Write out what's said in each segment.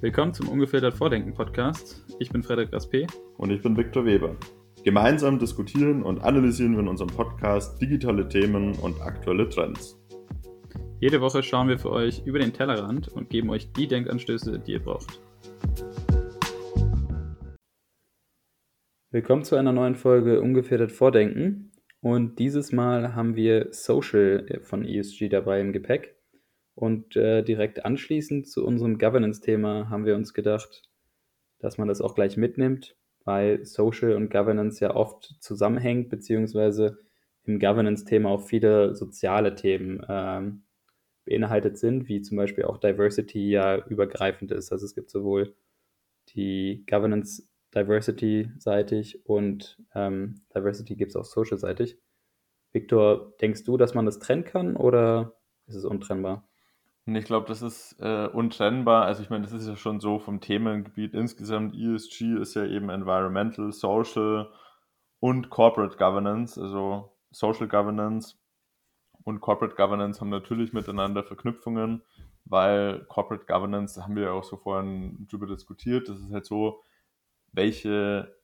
Willkommen zum Ungefiltert Vordenken Podcast. Ich bin Frederik Raspe. Und ich bin Viktor Weber. Gemeinsam diskutieren und analysieren wir in unserem Podcast digitale Themen und aktuelle Trends. Jede Woche schauen wir für euch über den Tellerrand und geben euch die Denkanstöße, die ihr braucht. Willkommen zu einer neuen Folge Ungefiltert Vordenken. Und dieses Mal haben wir Social von ESG dabei im Gepäck. Und äh, direkt anschließend zu unserem Governance-Thema haben wir uns gedacht, dass man das auch gleich mitnimmt, weil Social und Governance ja oft zusammenhängt, beziehungsweise im Governance-Thema auch viele soziale Themen ähm, beinhaltet sind, wie zum Beispiel auch Diversity ja übergreifend ist. Also es gibt sowohl die Governance Diversity-seitig und ähm, Diversity gibt es auch social-seitig. Victor, denkst du, dass man das trennen kann oder ist es untrennbar? Und ich glaube, das ist äh, untrennbar. Also ich meine, das ist ja schon so vom Themengebiet insgesamt. ESG ist ja eben Environmental, Social und Corporate Governance. Also Social Governance und Corporate Governance haben natürlich miteinander Verknüpfungen, weil Corporate Governance, da haben wir ja auch so vorhin drüber diskutiert, das ist halt so, welche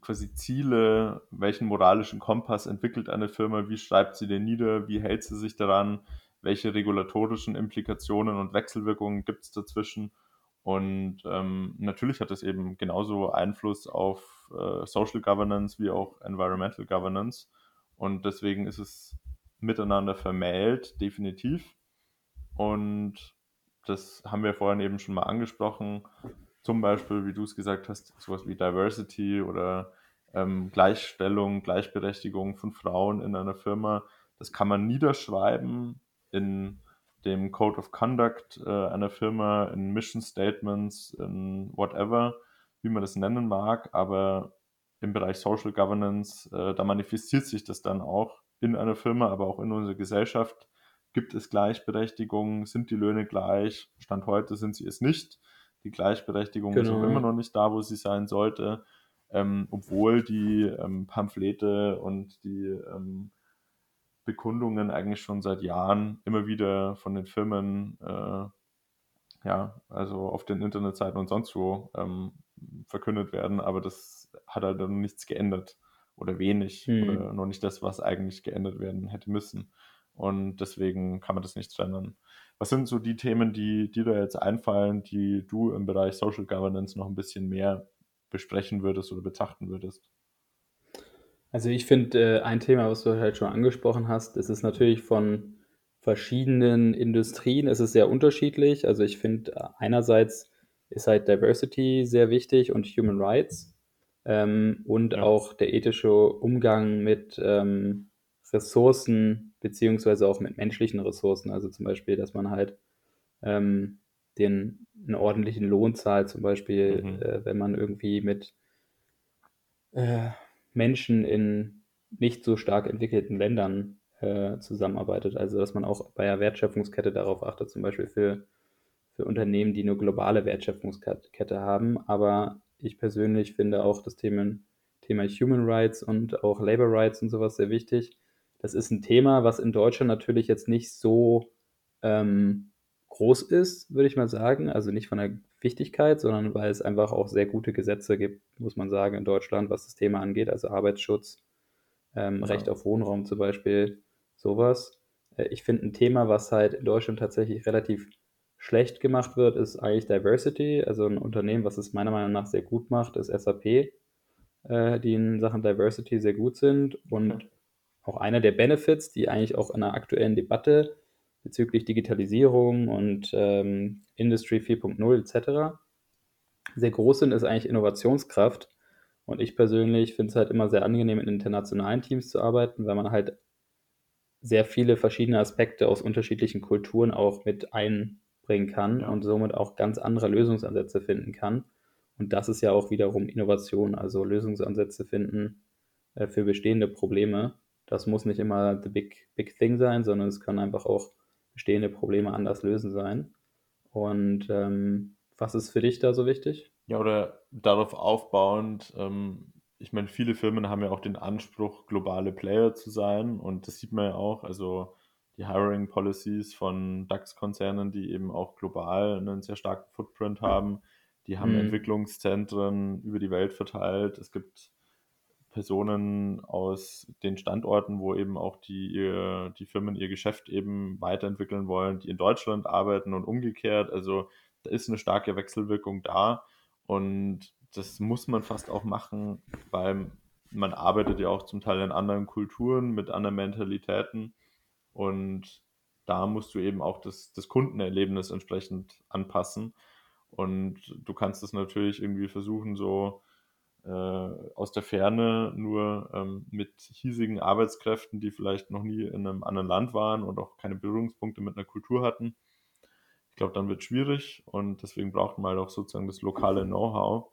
quasi Ziele, welchen moralischen Kompass entwickelt eine Firma, wie schreibt sie den nieder, wie hält sie sich daran, welche regulatorischen Implikationen und Wechselwirkungen gibt es dazwischen. Und ähm, natürlich hat es eben genauso Einfluss auf äh, Social Governance wie auch Environmental Governance. Und deswegen ist es miteinander vermählt, definitiv. Und das haben wir vorhin eben schon mal angesprochen. Zum Beispiel, wie du es gesagt hast, sowas wie Diversity oder ähm, Gleichstellung, Gleichberechtigung von Frauen in einer Firma. Das kann man niederschreiben in dem Code of Conduct äh, einer Firma, in Mission Statements, in whatever, wie man das nennen mag, aber im Bereich Social Governance, äh, da manifestiert sich das dann auch in einer Firma, aber auch in unserer Gesellschaft. Gibt es Gleichberechtigung? Sind die Löhne gleich? Stand heute sind sie es nicht. Die Gleichberechtigung genau. ist auch immer noch nicht da, wo sie sein sollte, ähm, obwohl die ähm, Pamphlete und die ähm, Bekundungen eigentlich schon seit Jahren immer wieder von den Firmen, äh, ja, also auf den Internetseiten und sonst wo ähm, verkündet werden, aber das hat halt dann nichts geändert oder wenig hm. oder noch nicht das, was eigentlich geändert werden hätte müssen. Und deswegen kann man das nicht trennen. Was sind so die Themen, die dir da jetzt einfallen, die du im Bereich Social Governance noch ein bisschen mehr besprechen würdest oder betrachten würdest? Also ich finde, äh, ein Thema, was du halt schon angesprochen hast, es ist natürlich von verschiedenen Industrien, es ist sehr unterschiedlich. Also ich finde, äh, einerseits ist halt Diversity sehr wichtig und Human Rights ähm, und ja. auch der ethische Umgang mit ähm, Ressourcen beziehungsweise auch mit menschlichen Ressourcen. Also zum Beispiel, dass man halt ähm, den einen ordentlichen Lohn zahlt, zum Beispiel, mhm. äh, wenn man irgendwie mit äh, Menschen in nicht so stark entwickelten Ländern äh, zusammenarbeitet. Also dass man auch bei der Wertschöpfungskette darauf achtet, zum Beispiel für, für Unternehmen, die eine globale Wertschöpfungskette haben. Aber ich persönlich finde auch das Thema, Thema Human Rights und auch Labor Rights und sowas sehr wichtig. Das ist ein Thema, was in Deutschland natürlich jetzt nicht so ähm, groß ist, würde ich mal sagen. Also nicht von der Wichtigkeit, sondern weil es einfach auch sehr gute Gesetze gibt, muss man sagen, in Deutschland, was das Thema angeht, also Arbeitsschutz, ähm, ja. Recht auf Wohnraum zum Beispiel, sowas. Äh, ich finde ein Thema, was halt in Deutschland tatsächlich relativ schlecht gemacht wird, ist eigentlich Diversity. Also ein Unternehmen, was es meiner Meinung nach sehr gut macht, ist SAP, äh, die in Sachen Diversity sehr gut sind. Und auch einer der Benefits, die eigentlich auch in der aktuellen Debatte bezüglich Digitalisierung und ähm, Industry 4.0 etc. sehr groß sind, ist eigentlich Innovationskraft. Und ich persönlich finde es halt immer sehr angenehm, in internationalen Teams zu arbeiten, weil man halt sehr viele verschiedene Aspekte aus unterschiedlichen Kulturen auch mit einbringen kann ja. und somit auch ganz andere Lösungsansätze finden kann. Und das ist ja auch wiederum Innovation, also Lösungsansätze finden äh, für bestehende Probleme. Das muss nicht immer the big, big thing sein, sondern es kann einfach auch bestehende Probleme anders lösen sein. Und ähm, was ist für dich da so wichtig? Ja, oder darauf aufbauend, ähm, ich meine, viele Firmen haben ja auch den Anspruch, globale Player zu sein und das sieht man ja auch. Also die Hiring Policies von DAX-Konzernen, die eben auch global einen sehr starken Footprint haben. Die haben mhm. Entwicklungszentren über die Welt verteilt. Es gibt Personen aus den Standorten, wo eben auch die, die Firmen ihr Geschäft eben weiterentwickeln wollen, die in Deutschland arbeiten und umgekehrt. Also da ist eine starke Wechselwirkung da und das muss man fast auch machen, weil man arbeitet ja auch zum Teil in anderen Kulturen mit anderen Mentalitäten und da musst du eben auch das, das Kundenerlebnis entsprechend anpassen. Und du kannst es natürlich irgendwie versuchen, so äh, aus der Ferne nur ähm, mit hiesigen Arbeitskräften, die vielleicht noch nie in einem anderen Land waren und auch keine Berührungspunkte mit einer Kultur hatten. Ich glaube, dann wird es schwierig und deswegen braucht man halt auch sozusagen das lokale Know-how.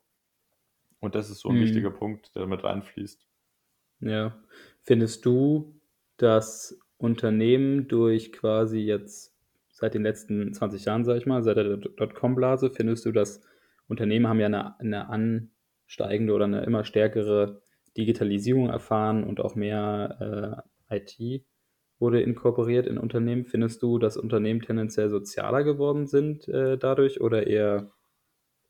Und das ist so ein mhm. wichtiger Punkt, der damit reinfließt. Ja. Findest du, dass Unternehmen durch quasi jetzt seit den letzten 20 Jahren, sag ich mal, seit der Dotcom-Blase, findest du, dass Unternehmen haben ja eine, eine ansteigende oder eine immer stärkere Digitalisierung erfahren und auch mehr äh, IT wurde inkorporiert in Unternehmen. Findest du, dass Unternehmen tendenziell sozialer geworden sind äh, dadurch oder eher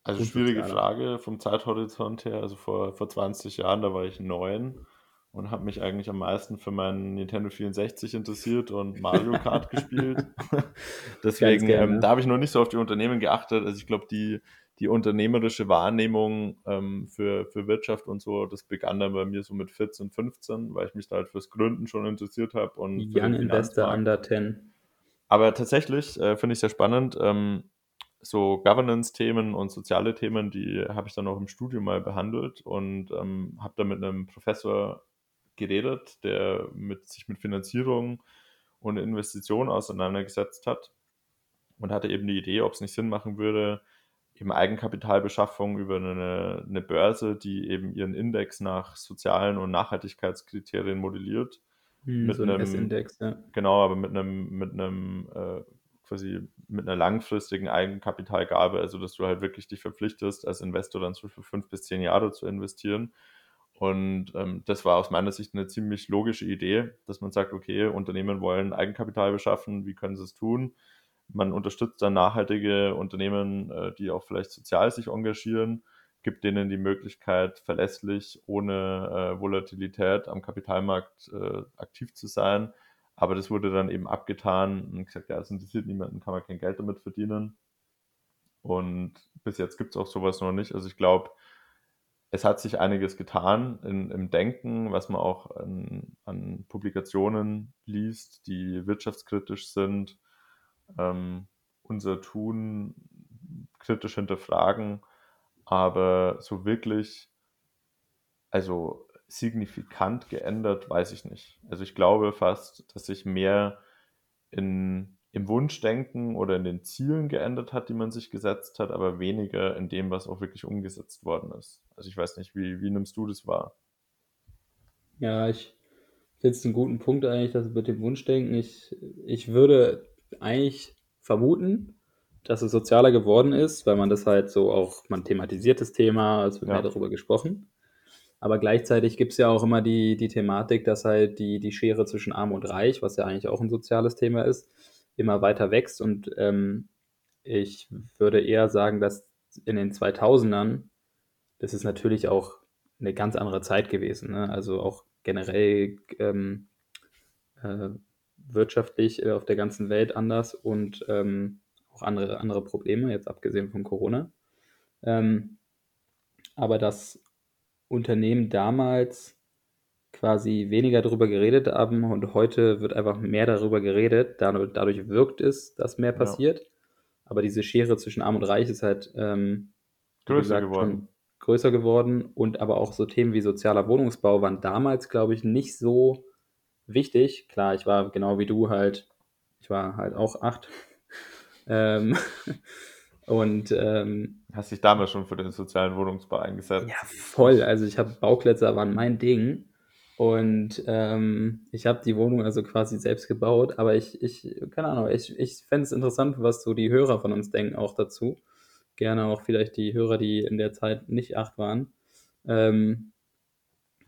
also schwierige Frage vom Zeithorizont her. Also vor, vor 20 Jahren, da war ich neun und habe mich eigentlich am meisten für meinen Nintendo 64 interessiert und Mario Kart gespielt. Deswegen, ähm, da habe ich noch nicht so auf die Unternehmen geachtet. Also ich glaube, die, die unternehmerische Wahrnehmung ähm, für, für Wirtschaft und so, das begann dann bei mir so mit 14, 15, weil ich mich da halt fürs Gründen schon interessiert habe. und Young Investor Under 10. Aber tatsächlich äh, finde ich sehr spannend. Ähm, so Governance-Themen und soziale Themen, die habe ich dann auch im Studium mal behandelt und ähm, habe da mit einem Professor geredet, der mit, sich mit Finanzierung und Investitionen auseinandergesetzt hat und hatte eben die Idee, ob es nicht Sinn machen würde, eben Eigenkapitalbeschaffung über eine, eine Börse, die eben ihren Index nach sozialen und Nachhaltigkeitskriterien modelliert. Hm, mit so einem S-Index, ja. Genau, aber mit einem, mit einem äh, quasi mit einer langfristigen Eigenkapitalgabe, also dass du halt wirklich dich verpflichtest, als Investor dann für fünf bis zehn Jahre zu investieren. Und ähm, das war aus meiner Sicht eine ziemlich logische Idee, dass man sagt, okay, Unternehmen wollen Eigenkapital beschaffen, wie können sie es tun? Man unterstützt dann nachhaltige Unternehmen, äh, die auch vielleicht sozial sich engagieren, gibt denen die Möglichkeit, verlässlich, ohne äh, Volatilität am Kapitalmarkt äh, aktiv zu sein. Aber das wurde dann eben abgetan und gesagt, ja, es interessiert niemanden, kann man kein Geld damit verdienen. Und bis jetzt gibt es auch sowas noch nicht. Also ich glaube, es hat sich einiges getan in, im Denken, was man auch an, an Publikationen liest, die wirtschaftskritisch sind, ähm, unser Tun kritisch hinterfragen, aber so wirklich, also signifikant geändert, weiß ich nicht. Also ich glaube fast, dass sich mehr in im Wunschdenken oder in den Zielen geändert hat, die man sich gesetzt hat, aber weniger in dem, was auch wirklich umgesetzt worden ist. Also ich weiß nicht, wie, wie nimmst du das wahr? Ja, ich es einen guten Punkt eigentlich, dass mit dem Wunschdenken, ich, ich würde eigentlich vermuten, dass es sozialer geworden ist, weil man das halt so auch, man thematisiert das Thema, es wird ja. mehr darüber gesprochen. Aber gleichzeitig gibt es ja auch immer die, die Thematik, dass halt die, die Schere zwischen Arm und Reich, was ja eigentlich auch ein soziales Thema ist, immer weiter wächst. Und ähm, ich würde eher sagen, dass in den 2000ern, das ist natürlich auch eine ganz andere Zeit gewesen. Ne? Also auch generell ähm, äh, wirtschaftlich äh, auf der ganzen Welt anders und ähm, auch andere, andere Probleme, jetzt abgesehen von Corona. Ähm, aber das Unternehmen damals quasi weniger darüber geredet haben und heute wird einfach mehr darüber geredet. Dadurch, dadurch wirkt es, dass mehr passiert. Ja. Aber diese Schere zwischen Arm und Reich ist halt ähm, größer gesagt, geworden. größer geworden. Und aber auch so Themen wie sozialer Wohnungsbau waren damals, glaube ich, nicht so wichtig. Klar, ich war genau wie du halt, ich war halt auch acht. ähm, und ähm, hast dich damals schon für den sozialen Wohnungsbau eingesetzt? Ja, voll. Also ich habe Baukletzer waren mein Ding. Und ähm, ich habe die Wohnung also quasi selbst gebaut, aber ich, ich keine Ahnung, ich, ich fände es interessant, was so die Hörer von uns denken auch dazu. Gerne auch vielleicht die Hörer, die in der Zeit nicht acht waren. Ähm,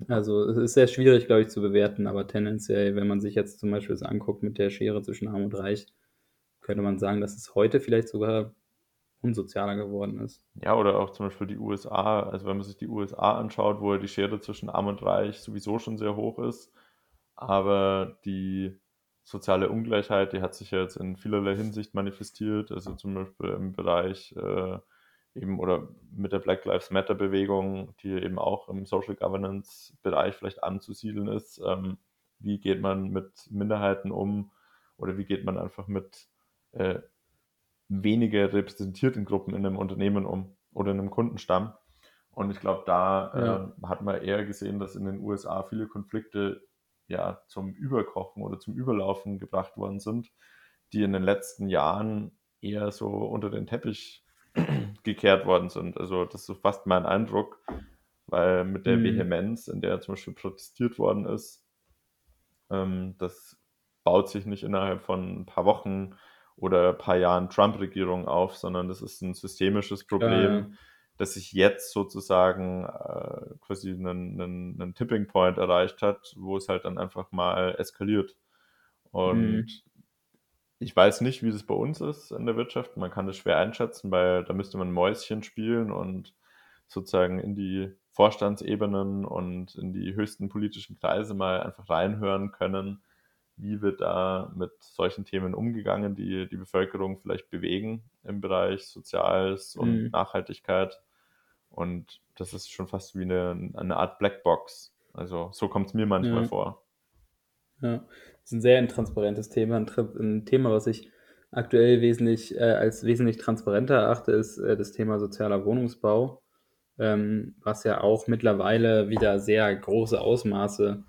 Also es ist sehr schwierig, glaube ich, zu bewerten, aber tendenziell, wenn man sich jetzt zum Beispiel das anguckt mit der Schere zwischen Arm und Reich, könnte man sagen, dass es heute vielleicht sogar unsozialer geworden ist. Ja, oder auch zum Beispiel die USA. Also wenn man sich die USA anschaut, wo ja die Schere zwischen Arm und Reich sowieso schon sehr hoch ist, aber die soziale Ungleichheit, die hat sich ja jetzt in vielerlei Hinsicht manifestiert. Also zum Beispiel im Bereich äh, eben oder mit der Black Lives Matter Bewegung, die eben auch im Social Governance Bereich vielleicht anzusiedeln ist. Ähm, wie geht man mit Minderheiten um oder wie geht man einfach mit äh, weniger repräsentierten Gruppen in einem Unternehmen um oder in einem Kundenstamm? Und ich glaube, da Ja. äh, hat man eher gesehen, dass in den USA viele Konflikte ja zum Überkochen oder zum Überlaufen gebracht worden sind, die in den letzten Jahren eher so unter den Teppich gekehrt worden sind. Also das ist so fast mein Eindruck, weil mit der Mhm. Vehemenz, in der zum Beispiel protestiert worden ist, ähm, das baut sich nicht innerhalb von ein paar Wochen oder ein paar Jahren Trump-Regierung auf, sondern das ist ein systemisches Problem, ja. das sich jetzt sozusagen äh, quasi einen, einen, einen Tipping Point erreicht hat, wo es halt dann einfach mal eskaliert. Und Mhm. Ich weiß nicht, wie das bei uns ist in der Wirtschaft. Man kann das schwer einschätzen, weil da müsste man Mäuschen spielen und sozusagen in die Vorstandsebenen und in die höchsten politischen Kreise mal einfach reinhören können, wie wird da mit solchen Themen umgegangen, die die Bevölkerung vielleicht bewegen im Bereich Soziales und Mhm. Nachhaltigkeit. Und das ist schon fast wie eine, eine Art Blackbox. Also so kommt es mir manchmal Ja. vor. Ja, ist ein sehr intransparentes Thema. Ein, ein Thema, was ich aktuell wesentlich äh, als wesentlich transparenter erachte, ist äh, das Thema sozialer Wohnungsbau, ähm, was ja auch mittlerweile wieder sehr große Ausmaße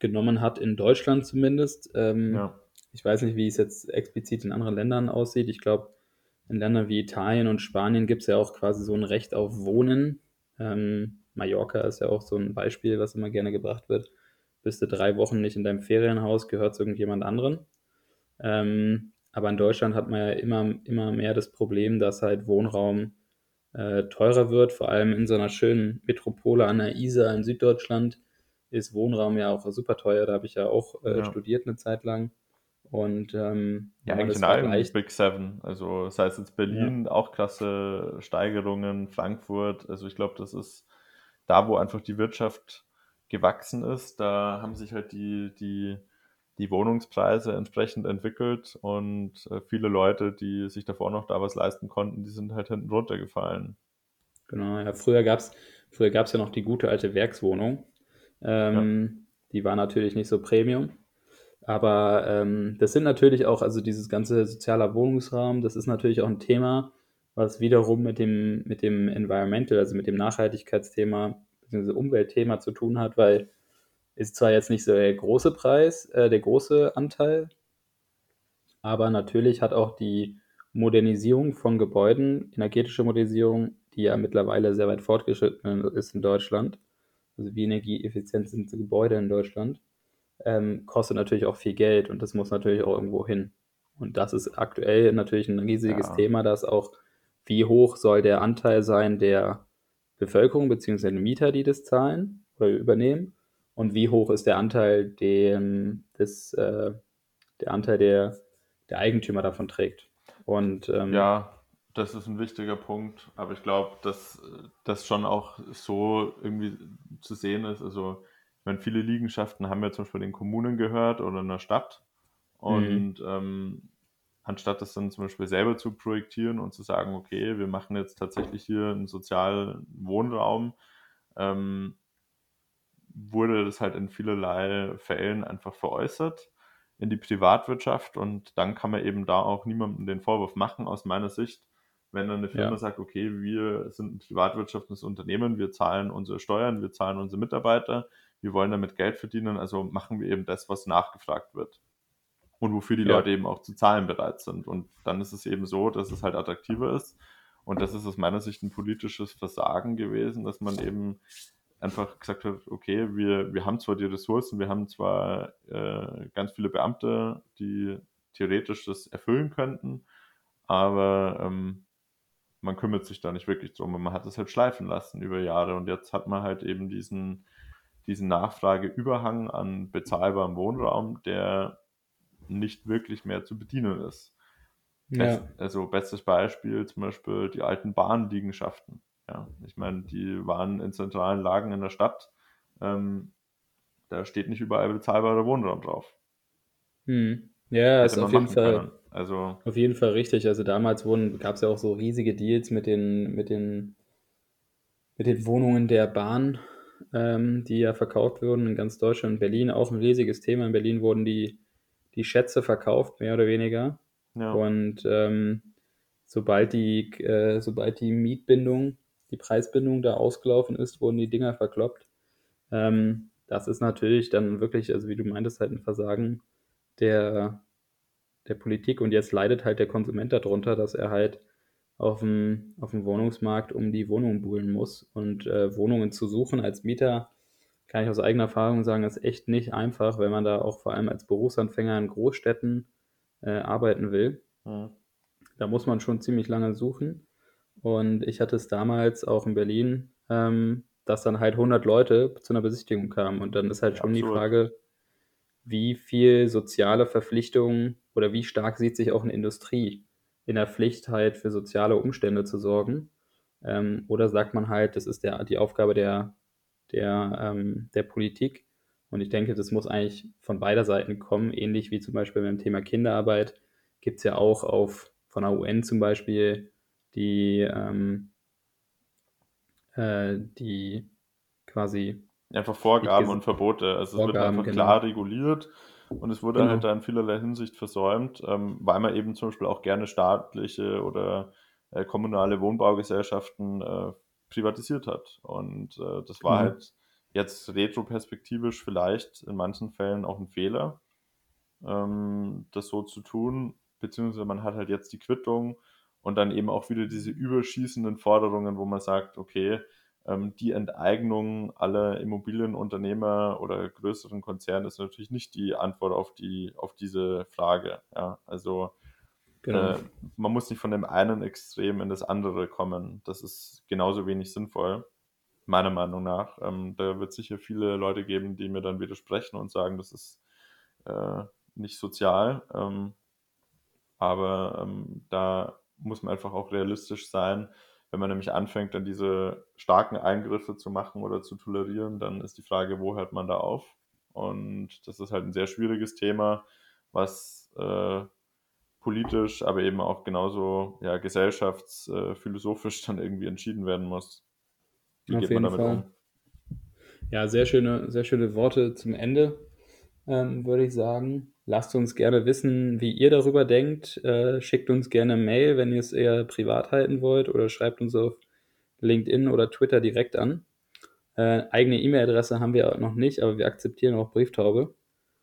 genommen hat, in Deutschland zumindest. Ähm, Ja, Ich weiß nicht, wie es jetzt explizit in anderen Ländern aussieht. Ich glaube, in Ländern wie Italien und Spanien gibt es ja auch quasi so ein Recht auf Wohnen. Ähm, Mallorca ist ja auch so ein Beispiel, was immer gerne gebracht wird. Bist du drei Wochen nicht in deinem Ferienhaus, gehört zu irgendjemand anderen. Ähm, aber in Deutschland hat man ja immer, immer mehr das Problem, dass halt Wohnraum äh, teurer wird. Vor allem in so einer schönen Metropole an der Isar in Süddeutschland ist Wohnraum ja auch super teuer. Da habe ich ja auch äh, ja. studiert eine Zeit lang. Und ähm, Ja, eigentlich in allen Big Seven. Also sei es jetzt ja, Berlin, auch krasse Steigerungen, Frankfurt. Also ich glaube, das ist da, wo einfach die Wirtschaft gewachsen ist, da haben sich halt die, die, die Wohnungspreise entsprechend entwickelt und äh, viele Leute, die sich davor noch da was leisten konnten, die sind halt hinten runtergefallen. genau. Ja, früher gab es früher gab's ja noch die gute alte Werkswohnung. Ja, Ähm, die war natürlich nicht so Premium. Aber ähm, das sind natürlich auch, also dieses ganze sozialer Wohnungsraum, das ist natürlich auch ein Thema, was wiederum mit dem, mit dem Environmental, also mit dem Nachhaltigkeitsthema, bzw. Umweltthema zu tun hat, weil ist zwar jetzt nicht so der große Preis, äh, der große Anteil, aber natürlich hat auch die Modernisierung von Gebäuden, energetische Modernisierung, die ja mittlerweile sehr weit fortgeschritten ist in Deutschland, also wie energieeffizient sind die Gebäude in Deutschland, ähm, kostet natürlich auch viel Geld und das muss natürlich auch irgendwo hin. Und das ist aktuell natürlich ein riesiges ja, Thema, dass auch, wie hoch soll der Anteil sein der Bevölkerung bzw. Mieter, die das zahlen oder übernehmen, und wie hoch ist der Anteil, dem, des, äh, der Anteil der, der Eigentümer davon trägt. Und ähm, ja, das ist ein wichtiger Punkt, aber ich glaube, dass das schon auch so irgendwie zu sehen ist. Also, ich meine, viele Liegenschaften haben ja zum Beispiel den Kommunen gehört oder einer Stadt. mh, Und ähm, anstatt das dann zum Beispiel selber zu projektieren und zu sagen, okay, wir machen jetzt tatsächlich hier einen sozialen Wohnraum, ähm, wurde das halt in vielerlei Fällen einfach veräußert in die Privatwirtschaft und dann kann man eben da auch niemandem den Vorwurf machen, aus meiner Sicht, wenn dann eine Firma ja, sagt, okay, wir sind ein privatwirtschaftendes Unternehmen, wir zahlen unsere Steuern, wir zahlen unsere Mitarbeiter, wir wollen damit Geld verdienen, also machen wir eben das, was nachgefragt wird und wofür die Leute ja, eben auch zu zahlen bereit sind. Und dann ist es eben so, dass es halt attraktiver ist. Und das ist aus meiner Sicht ein politisches Versagen gewesen, dass man eben einfach gesagt hat, okay, wir, wir haben zwar die Ressourcen, wir haben zwar äh, ganz viele Beamte, die theoretisch das erfüllen könnten, aber ähm, man kümmert sich da nicht wirklich drum und man hat es halt schleifen lassen über Jahre und jetzt hat man halt eben diesen, diesen Nachfrageüberhang an bezahlbarem Wohnraum, der nicht wirklich mehr zu bedienen ist. Best, ja. Also bestes Beispiel zum Beispiel die alten Bahnliegenschaften. Ja, ich meine, die waren in zentralen Lagen in der Stadt. Ähm, da steht nicht überall bezahlbarer Wohnraum drauf. Hm. Ja, ist auf jeden Fall. Also, auf jeden Fall richtig. Also damals gab es ja auch so riesige Deals mit den, mit den, mit den Wohnungen der Bahn, ähm, die ja verkauft wurden in ganz Deutschland. Berlin auch ein riesiges Thema. In Berlin wurden die, die Schätze verkauft, mehr oder weniger. Ja. Und ähm, sobald, die, äh, sobald die Mietbindung, die Preisbindung da ausgelaufen ist, wurden die Dinger verkloppt. Ähm, das ist natürlich dann wirklich, also wie du meintest, halt ein Versagen der, der Politik. Und jetzt leidet halt der Konsument darunter, dass er halt auf dem, auf dem Wohnungsmarkt um die Wohnung buhlen muss. Und äh, Wohnungen zu suchen als Mieter, kann ich aus eigener Erfahrung sagen, ist echt nicht einfach, wenn man da auch vor allem als Berufsanfänger in Großstädten äh, arbeiten will. Mhm. Da muss man schon ziemlich lange suchen. Und ich hatte es damals auch in Berlin, ähm, dass dann halt 100 Leute zu einer Besichtigung kamen. Und dann ist halt schon absolut. die Frage, wie viel soziale Verpflichtungen oder wie stark sieht sich auch eine Industrie in der Pflicht, halt für soziale Umstände zu sorgen? Ähm, oder sagt man halt, das ist der, die Aufgabe der, der, ähm, der Politik. Und ich denke, das muss eigentlich von beider Seiten kommen, ähnlich wie zum Beispiel beim Thema Kinderarbeit gibt es ja auch auf von der UN zum Beispiel die, ähm, äh, die quasi Einfach Vorgaben und Verbote. Also es wird einfach genau. klar reguliert und es wurde genau. halt da in vielerlei Hinsicht versäumt, ähm, weil man eben zum Beispiel auch gerne staatliche oder äh, kommunale Wohnbaugesellschaften äh, privatisiert hat. Und äh, das war genau. halt jetzt retroperspektivisch vielleicht in manchen Fällen auch ein Fehler, ähm, das so zu tun, beziehungsweise man hat halt jetzt die Quittung und dann eben auch wieder diese überschießenden Forderungen, wo man sagt, okay, ähm, die Enteignung aller Immobilienunternehmer oder größeren Konzerne ist natürlich nicht die Antwort auf die auf diese Frage. Ja, also genau. äh, man muss nicht von dem einen Extrem in das andere kommen. Das ist genauso wenig sinnvoll, meiner Meinung nach. Ähm, da wird sicher viele Leute geben, die mir dann widersprechen und sagen, das ist äh, nicht sozial. Ähm, aber ähm, da muss man einfach auch realistisch sein wenn man nämlich anfängt, dann diese starken Eingriffe zu machen oder zu tolerieren, dann ist die Frage, wo hört man da auf? Und das ist halt ein sehr schwieriges Thema, was äh, politisch, aber eben auch genauso ja, gesellschaftsphilosophisch dann irgendwie entschieden werden muss. Wie Auf geht man damit Fall. um? Ja, sehr schöne, sehr schöne Worte zum Ende, ähm, würde ich sagen. Lasst uns gerne wissen, wie ihr darüber denkt. Äh, schickt uns gerne Mail, wenn ihr es eher privat halten wollt oder schreibt uns auf LinkedIn oder Twitter direkt an. Äh, eigene E-Mail-Adresse haben wir noch nicht, aber wir akzeptieren auch Brieftaube.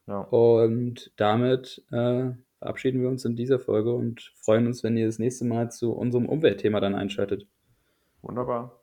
Ja. Und damit äh, verabschieden wir uns in dieser Folge und freuen uns, wenn ihr das nächste Mal zu unserem Umweltthema dann einschaltet. Wunderbar.